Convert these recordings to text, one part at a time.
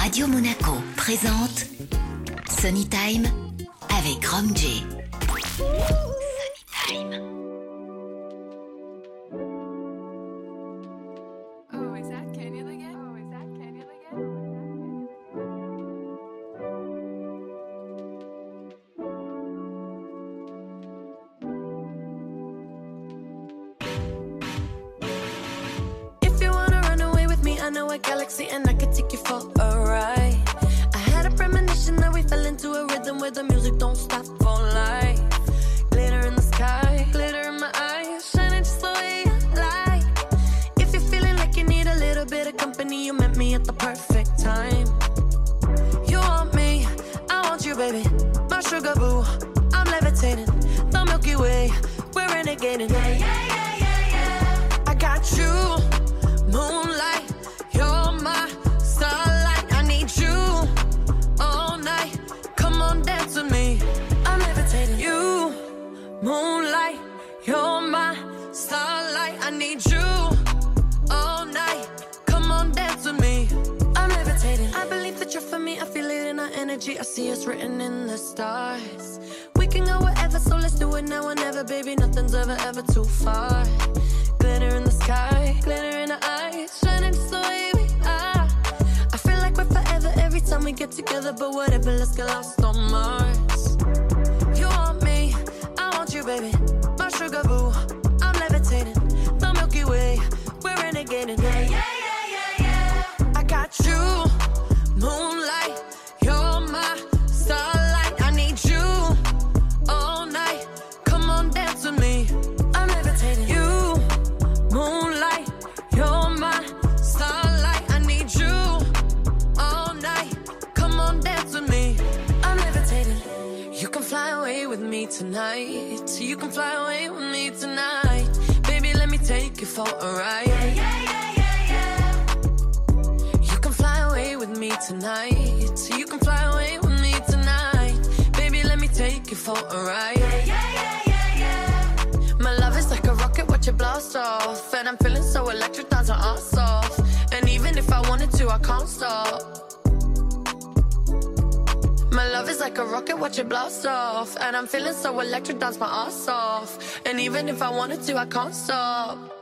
Radio Monaco présente Sunny Time avec Rom. For a ride. Yeah, yeah, yeah, yeah, yeah. You can fly away with me tonight. You can fly away with me tonight. Baby, let me take you for a ride. Yeah, yeah, yeah, yeah, yeah. My love is like a rocket, watch it blast off. And I'm feeling so electric, dance our ass off. And even if I wanted to, I can't stop. My love is like a rocket, watch it blast off. And I'm feeling so electric, dance my ass off. And even if I wanted to, I can't stop.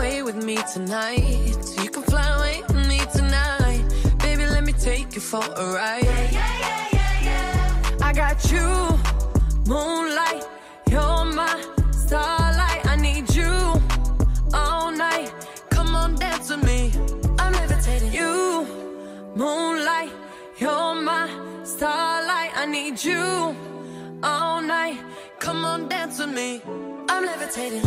You can fly away with me tonight. You can fly away with me tonight. Baby, let me take you for a ride. Yeah, yeah, yeah, yeah, yeah. I got you, moonlight. You're my starlight. I need you all night. Come on, dance with me. I'm levitating. You, moonlight. You're my starlight. I need you all night. Come on, dance with me. I'm levitating.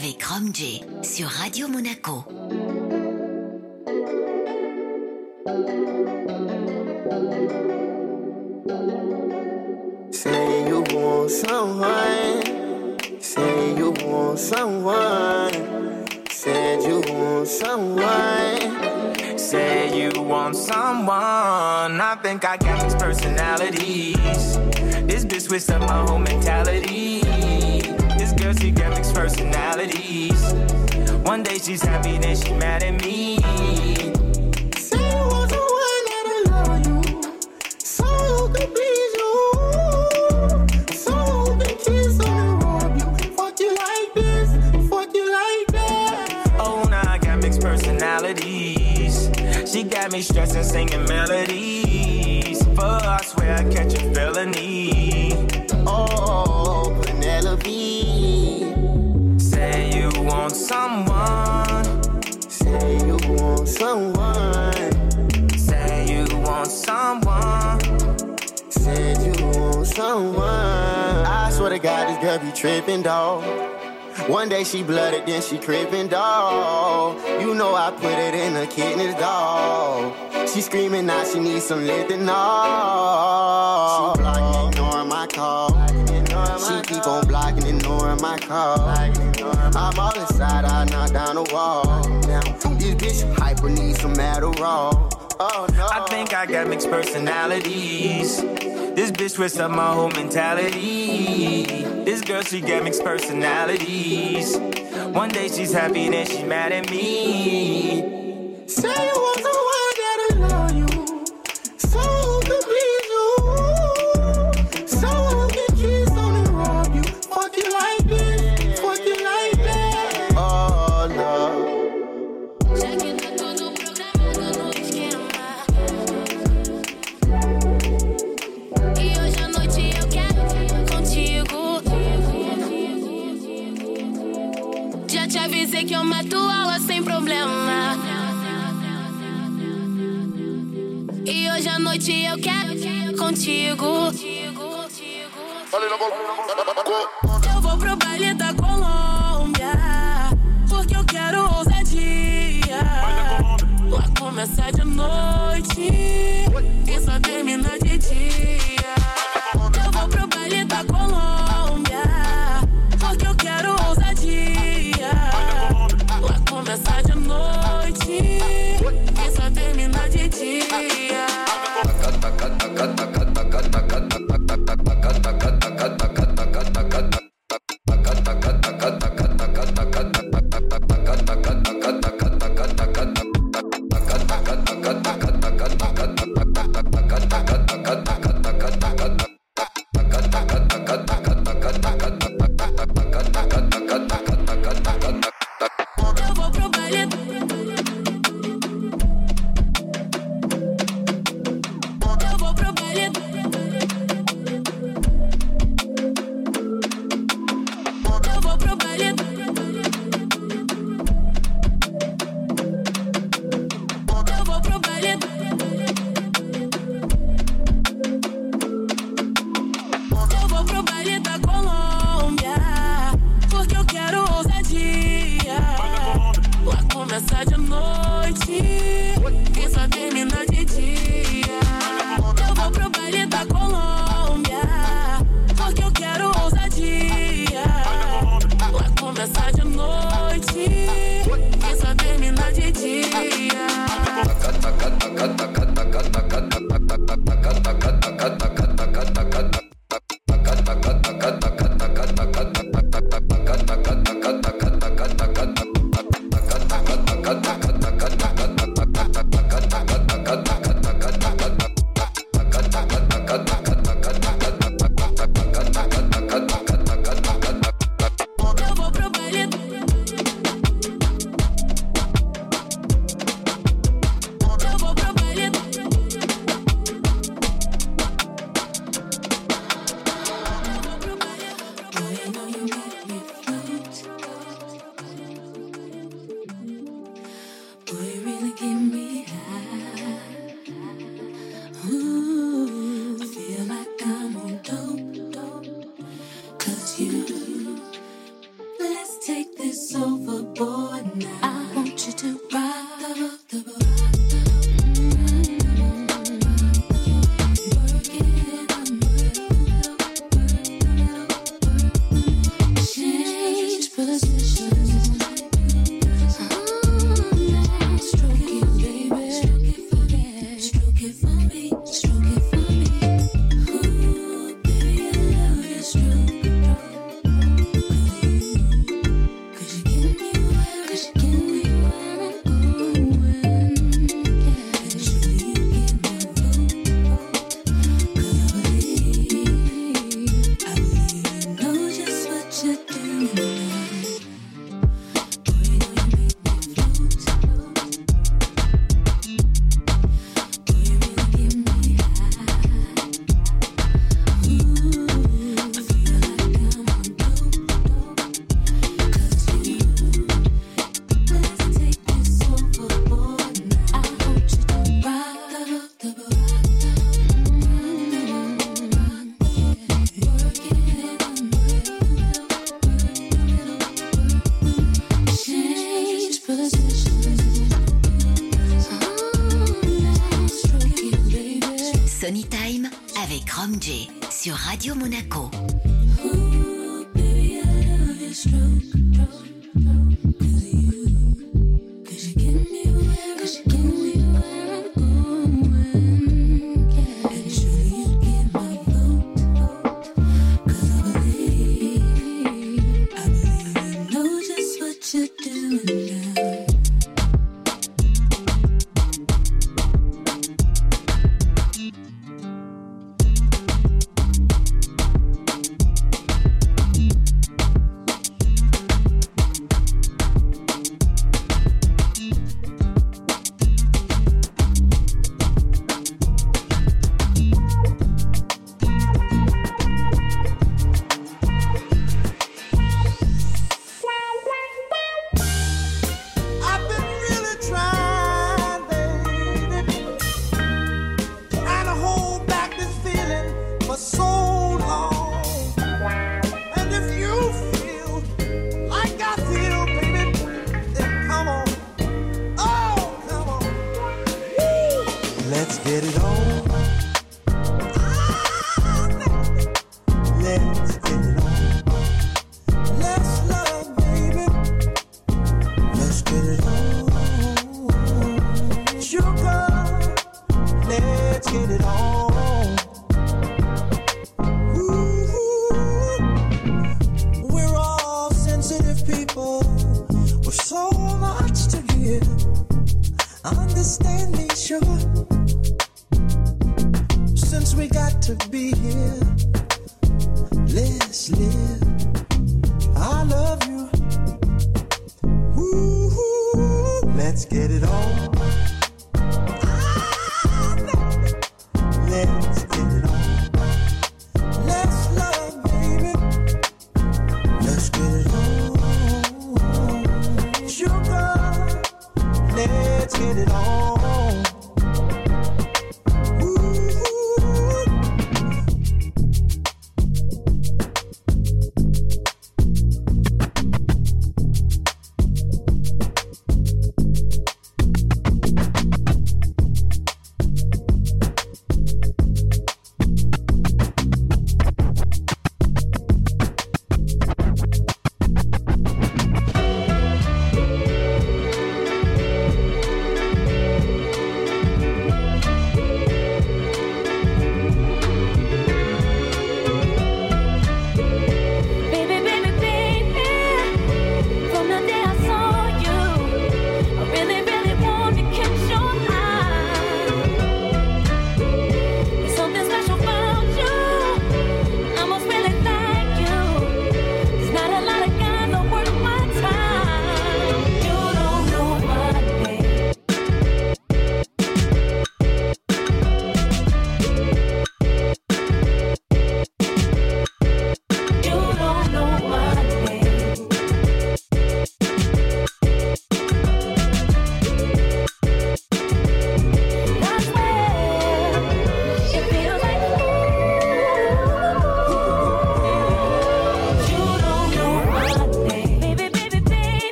Avec sur Radio Monaco. Say you want someone. Say you want someone. Said you want someone. Say you want someone. I think I got these personalities. This bitch switched up my whole mentality. Personalities. One day she's happy, then she mad at me. Say you want someone that'll love you. So who can please you. So who can kiss and rub you. Fuck you like this. Fuck you like that. Oh, now I got mixed personalities. She got me stressing, singing girl be tripping, dog. One day she blooded, then she crippin', dog. You know I put it in her kidneys, dog. She screaming now she needs some lithanol. She blocking, ignoring my call. She keep on blocking, ignoring my call. I'm all inside, I knock down the wall. Now, this bitch hyper needs some Adderall. Oh no. I think I got mixed personalities. This bitch twists up my whole mentality. This girl, she got mixed personalities. One day she's happy, then she's mad at me. Say Eu vou pro baile da Colômbia. Porque eu quero ousadia. Lá começa de noite. E só termina de dia. за ночи.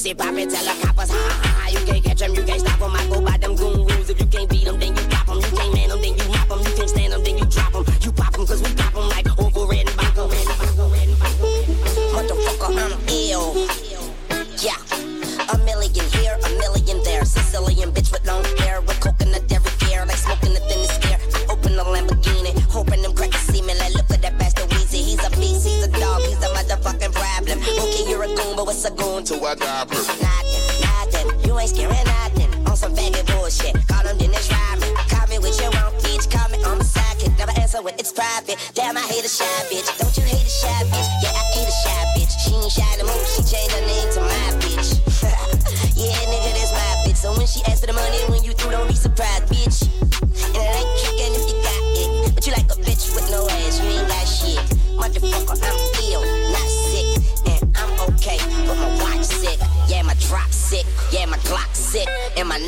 pussy popping, tell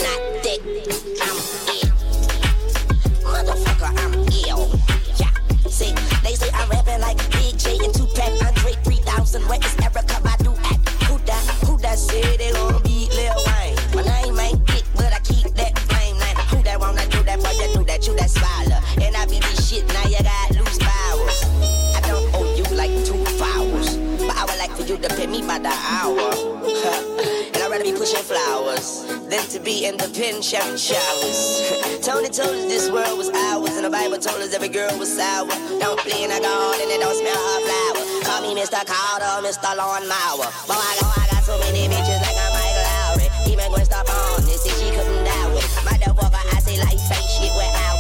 not thick. I'm ill. Motherfucker, I'm ill. Yeah, see, they say I'm rapping like Big J and Tupac, Andre 3000. Where is Erykah Badu at? Who that? Who that say they gon' be Lil Wayne? My name ain't big, but I keep that flame name. Who that wanna do that? Boy, do that, you that swallow. And I be this shit, now you got loose powers. I don't owe you like two fouls, but I would like for you to pay me by the hour. be in the pin cherry showers. Tony told us this world was ours, and the Bible told us every girl was sour. Don't play in the garden and don't smell her flower. Call me Mr. Carter, Mr. Lawn Mower. Boy, I know I got so many bitches like I'm Mike Lowrey. Even on this see she couldn't die with. Motherfucker, I say life ain't shit without.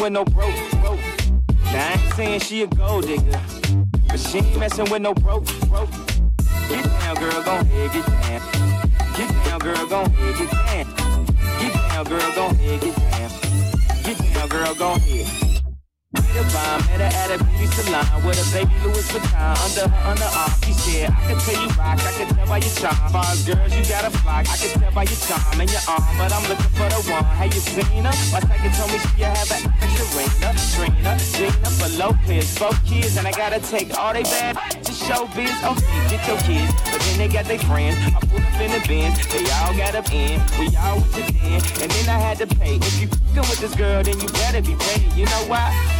messing with no broke. broke. Now I ain't saying she a gold digger, but she ain't messing with no broke. broke. Get down, girl, go ahead, get down. Get down, girl, go ahead, get down. Get down, girl, go ahead, get down. Get down, girl, go ahead. Bomb, met her at a beauty salon with a baby Louis Vuitton under her underarm. She said, I can tell you rock, I can tell by your charm. Far girls, you got a flock, I can tell by your charm and your arm. But I'm looking for the one. Have you seen her? My second told me she have an Serena, Trina, Gina, for Lopez, both kids, and I gotta take all they bad to show biz. Oh, okay, get your kids, but then they got their friends. I pulled up in the bins, they all got up in. We all went to den, and then I had to pay. If you fucking with this girl, then you better be paid. You know why?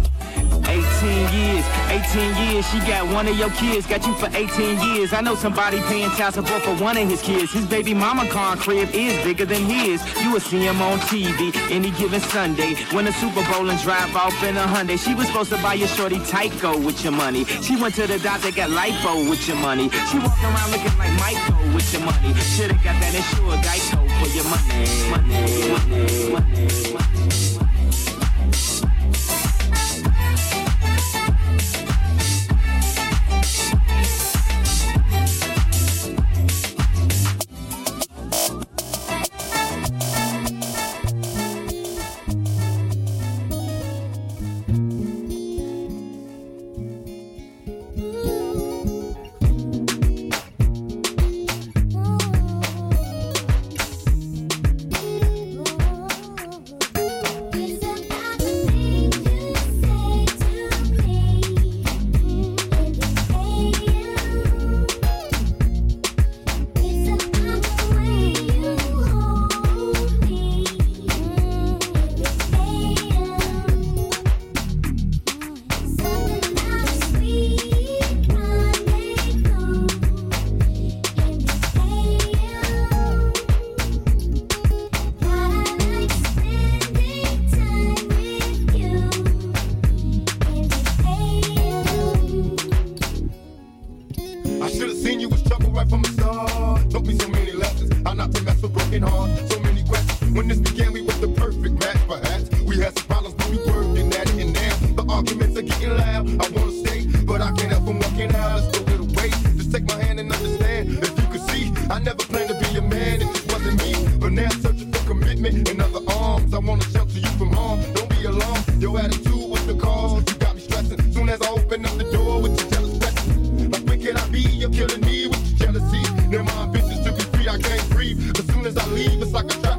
18 years, 18 years, she got one of your kids, got you for 18 years. I know somebody paying child support for one of his kids. His baby mama car crib is bigger than his. You will see him on TV any given Sunday. Win a Super Bowl and drive off in a Hyundai. She was supposed to buy your shorty Tyco with your money. She went to the doctor, got lipo with your money. She walking around looking like Michael with your money. Shoulda got that insured Geico for your. Money, money, money, money.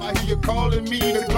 I hear you calling me to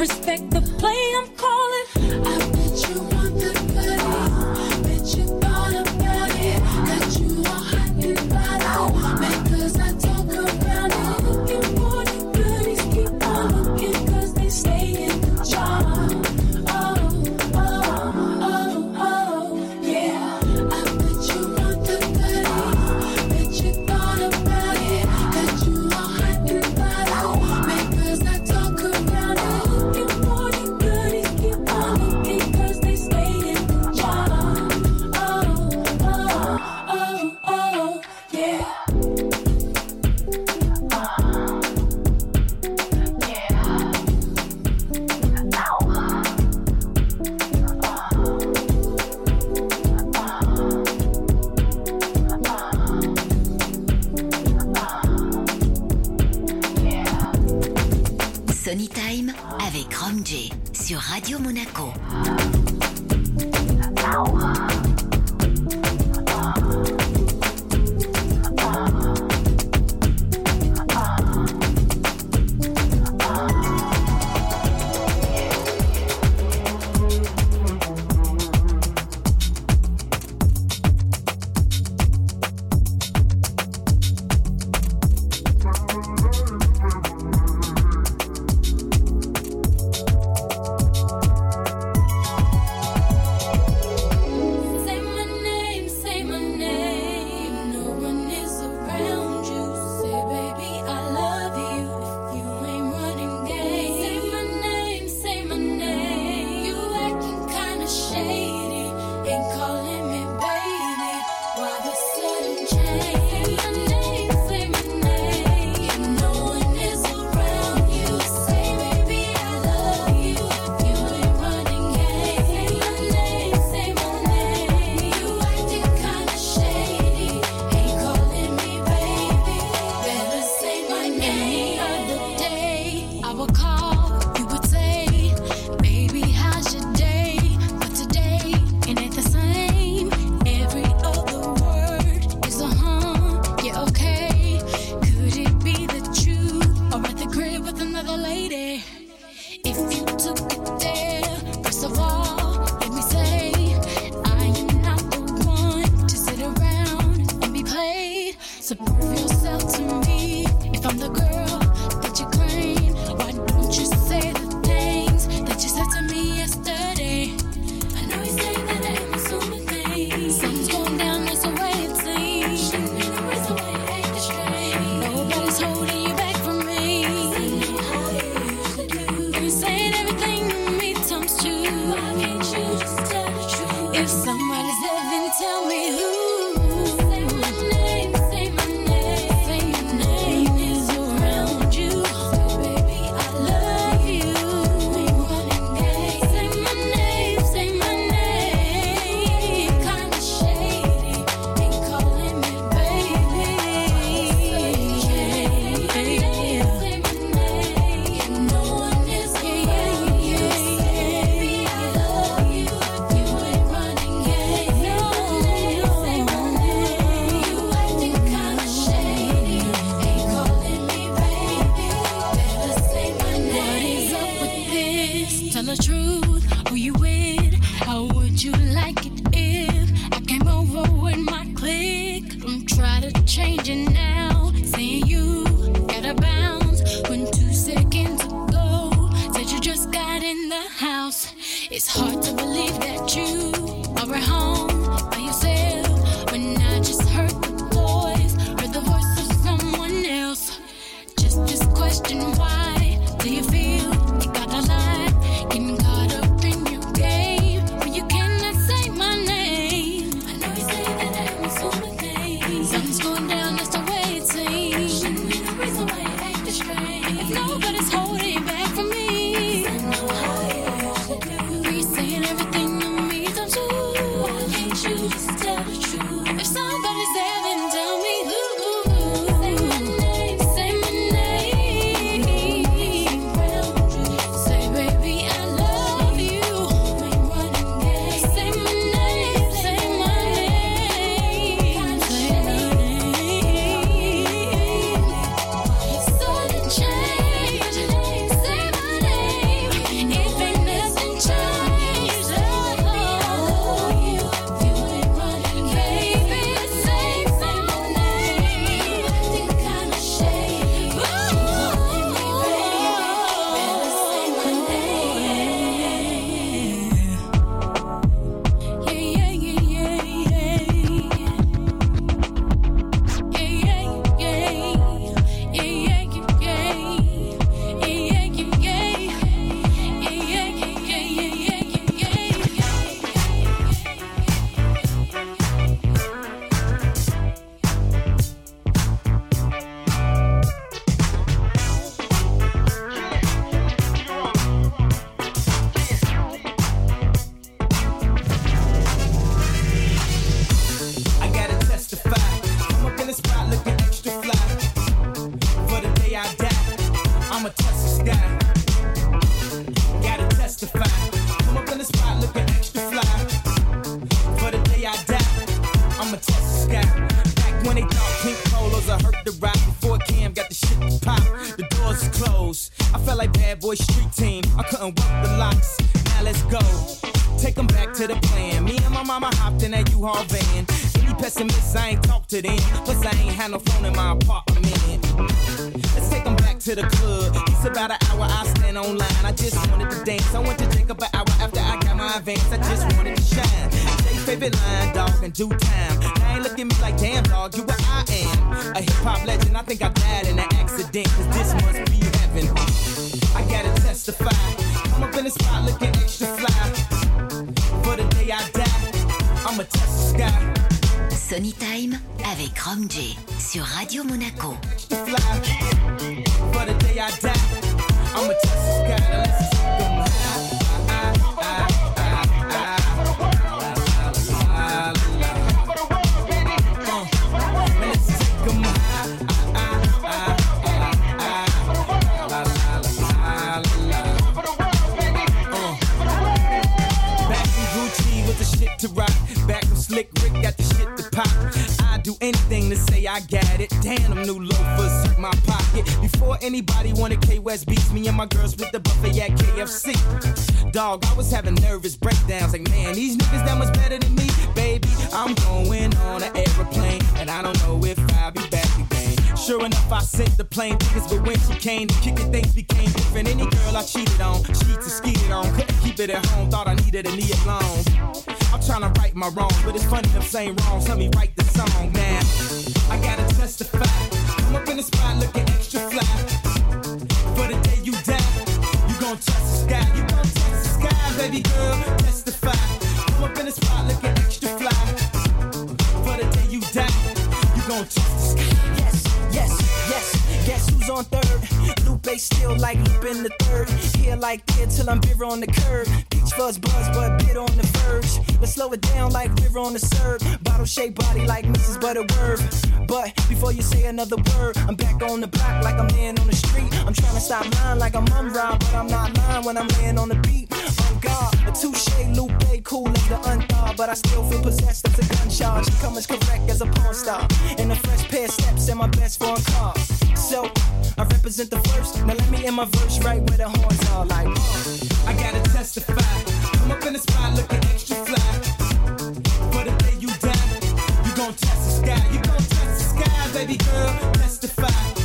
respect do anything to say I got it. Damn, them new loafers suck my pocket. Before anybody wanted K West beats, me and my girls with the buffet at KFC. Dog, I was having nervous breakdowns. Like, man, these niggas that much better than me. Baby, I'm going on an aeroplane, and I don't know if I'll be back. Sure enough, I sent the plane tickets, but when she came to kick it, things became different. Any girl I cheated on, cheats and skeeted on, couldn't keep it at home, thought I needed a knee alone. I'm trying to right my wrongs, but it's funny them same wrongs. Let me write the song, man. I gotta testify. I'm up in the spot looking extra fly. For the day you die, you gon' touch the sky. You gon' touch the sky, baby girl. Testify. I'm up in the spot looking extra on third? Lupe still like Lupin the third. Here like kid till I'm bitter on the curb. Peach fuzz buzz, but bit on the verge. Let's slow it down like river on the serve. Bottle shaped body like Mrs. Butterworth. But before you say another word, I'm back on the block like I'm laying on the street. I'm trying to stop lying like I'm unrhymed, but I'm not lying when I'm laying on the beat. On God, a touche Lupe, cool as the unthaw, but I still feel possessed as a gun charge. Come as correct as a porn star. In a fresh pair of steps and my best foreign car. So I represent the first bars. Now let me in my verse right where the horns are like. Uh, I gotta testify. Come up in the spot looking extra fly. For the day you die, you gon' test the sky. You gon' test the sky, baby girl. Testify.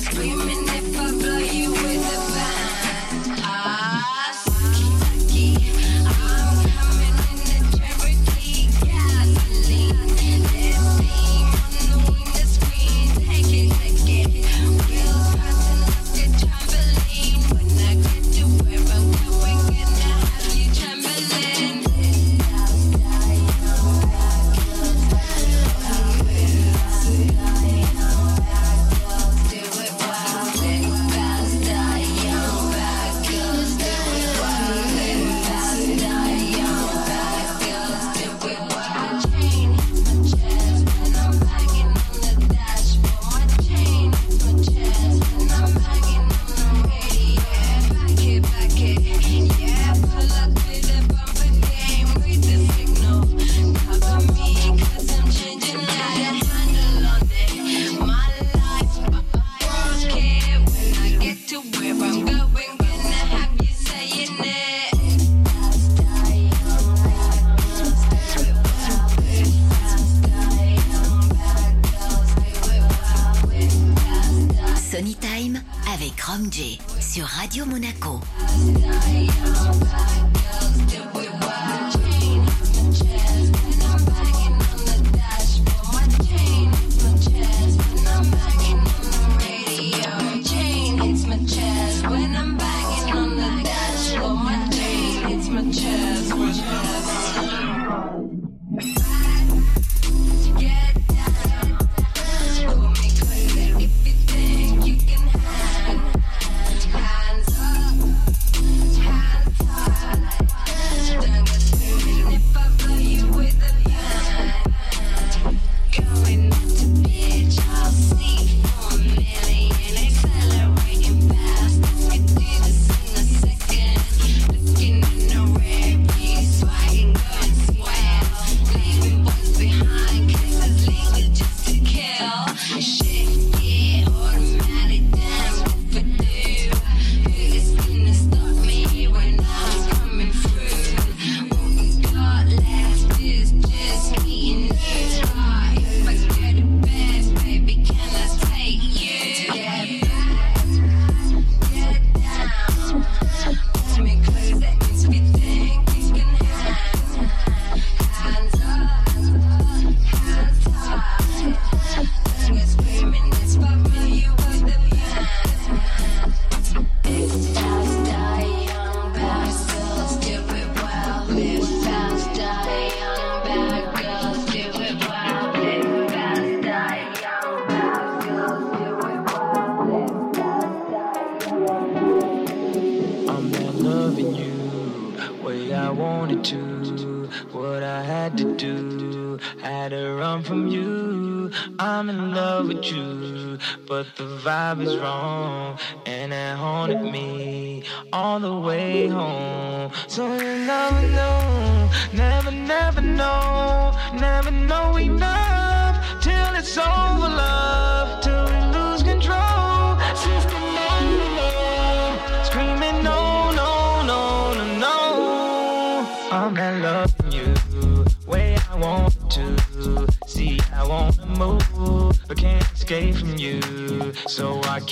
screaming if I blow you up.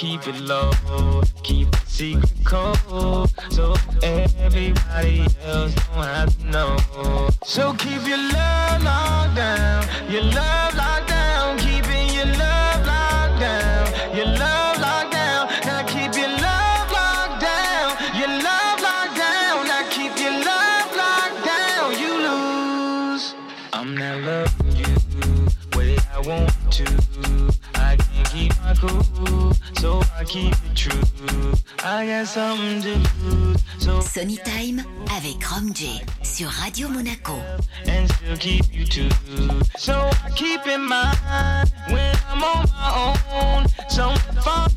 keep it low, keep the secret cold, so everybody else don't have to know. So keep your love locked down, your love locked down, keeping your love locked down, your love. locked down. Now keep your love locked down, your love locked down. Now keep your love locked down. You lose. I'm not loving you way I want to. I can't keep my cool. Sony Time avec Rom J sur Radio Monaco. And still keep you too. So I keep in mind when I'm on my own. Some fun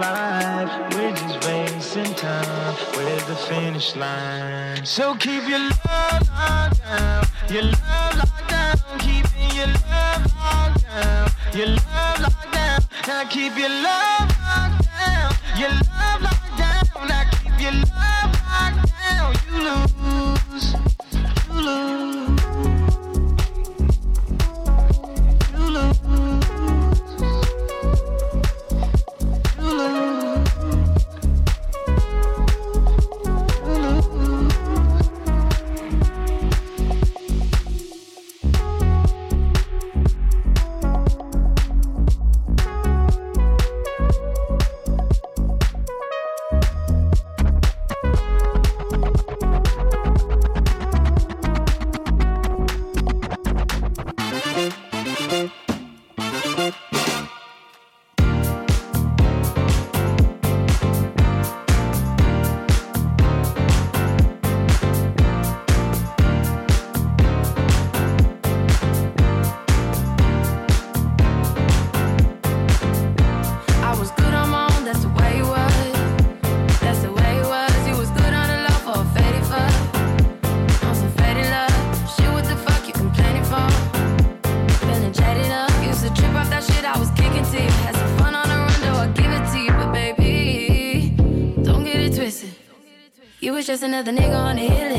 alive. We're just wasting time Where's the finish line. So keep your love locked down, your love locked down, keeping your love locked down, your love locked down. Now keep your love locked down, your love just another nigga on the hit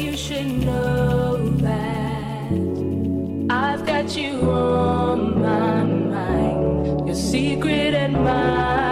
you should know that I've got you on my mind, your secret and mine.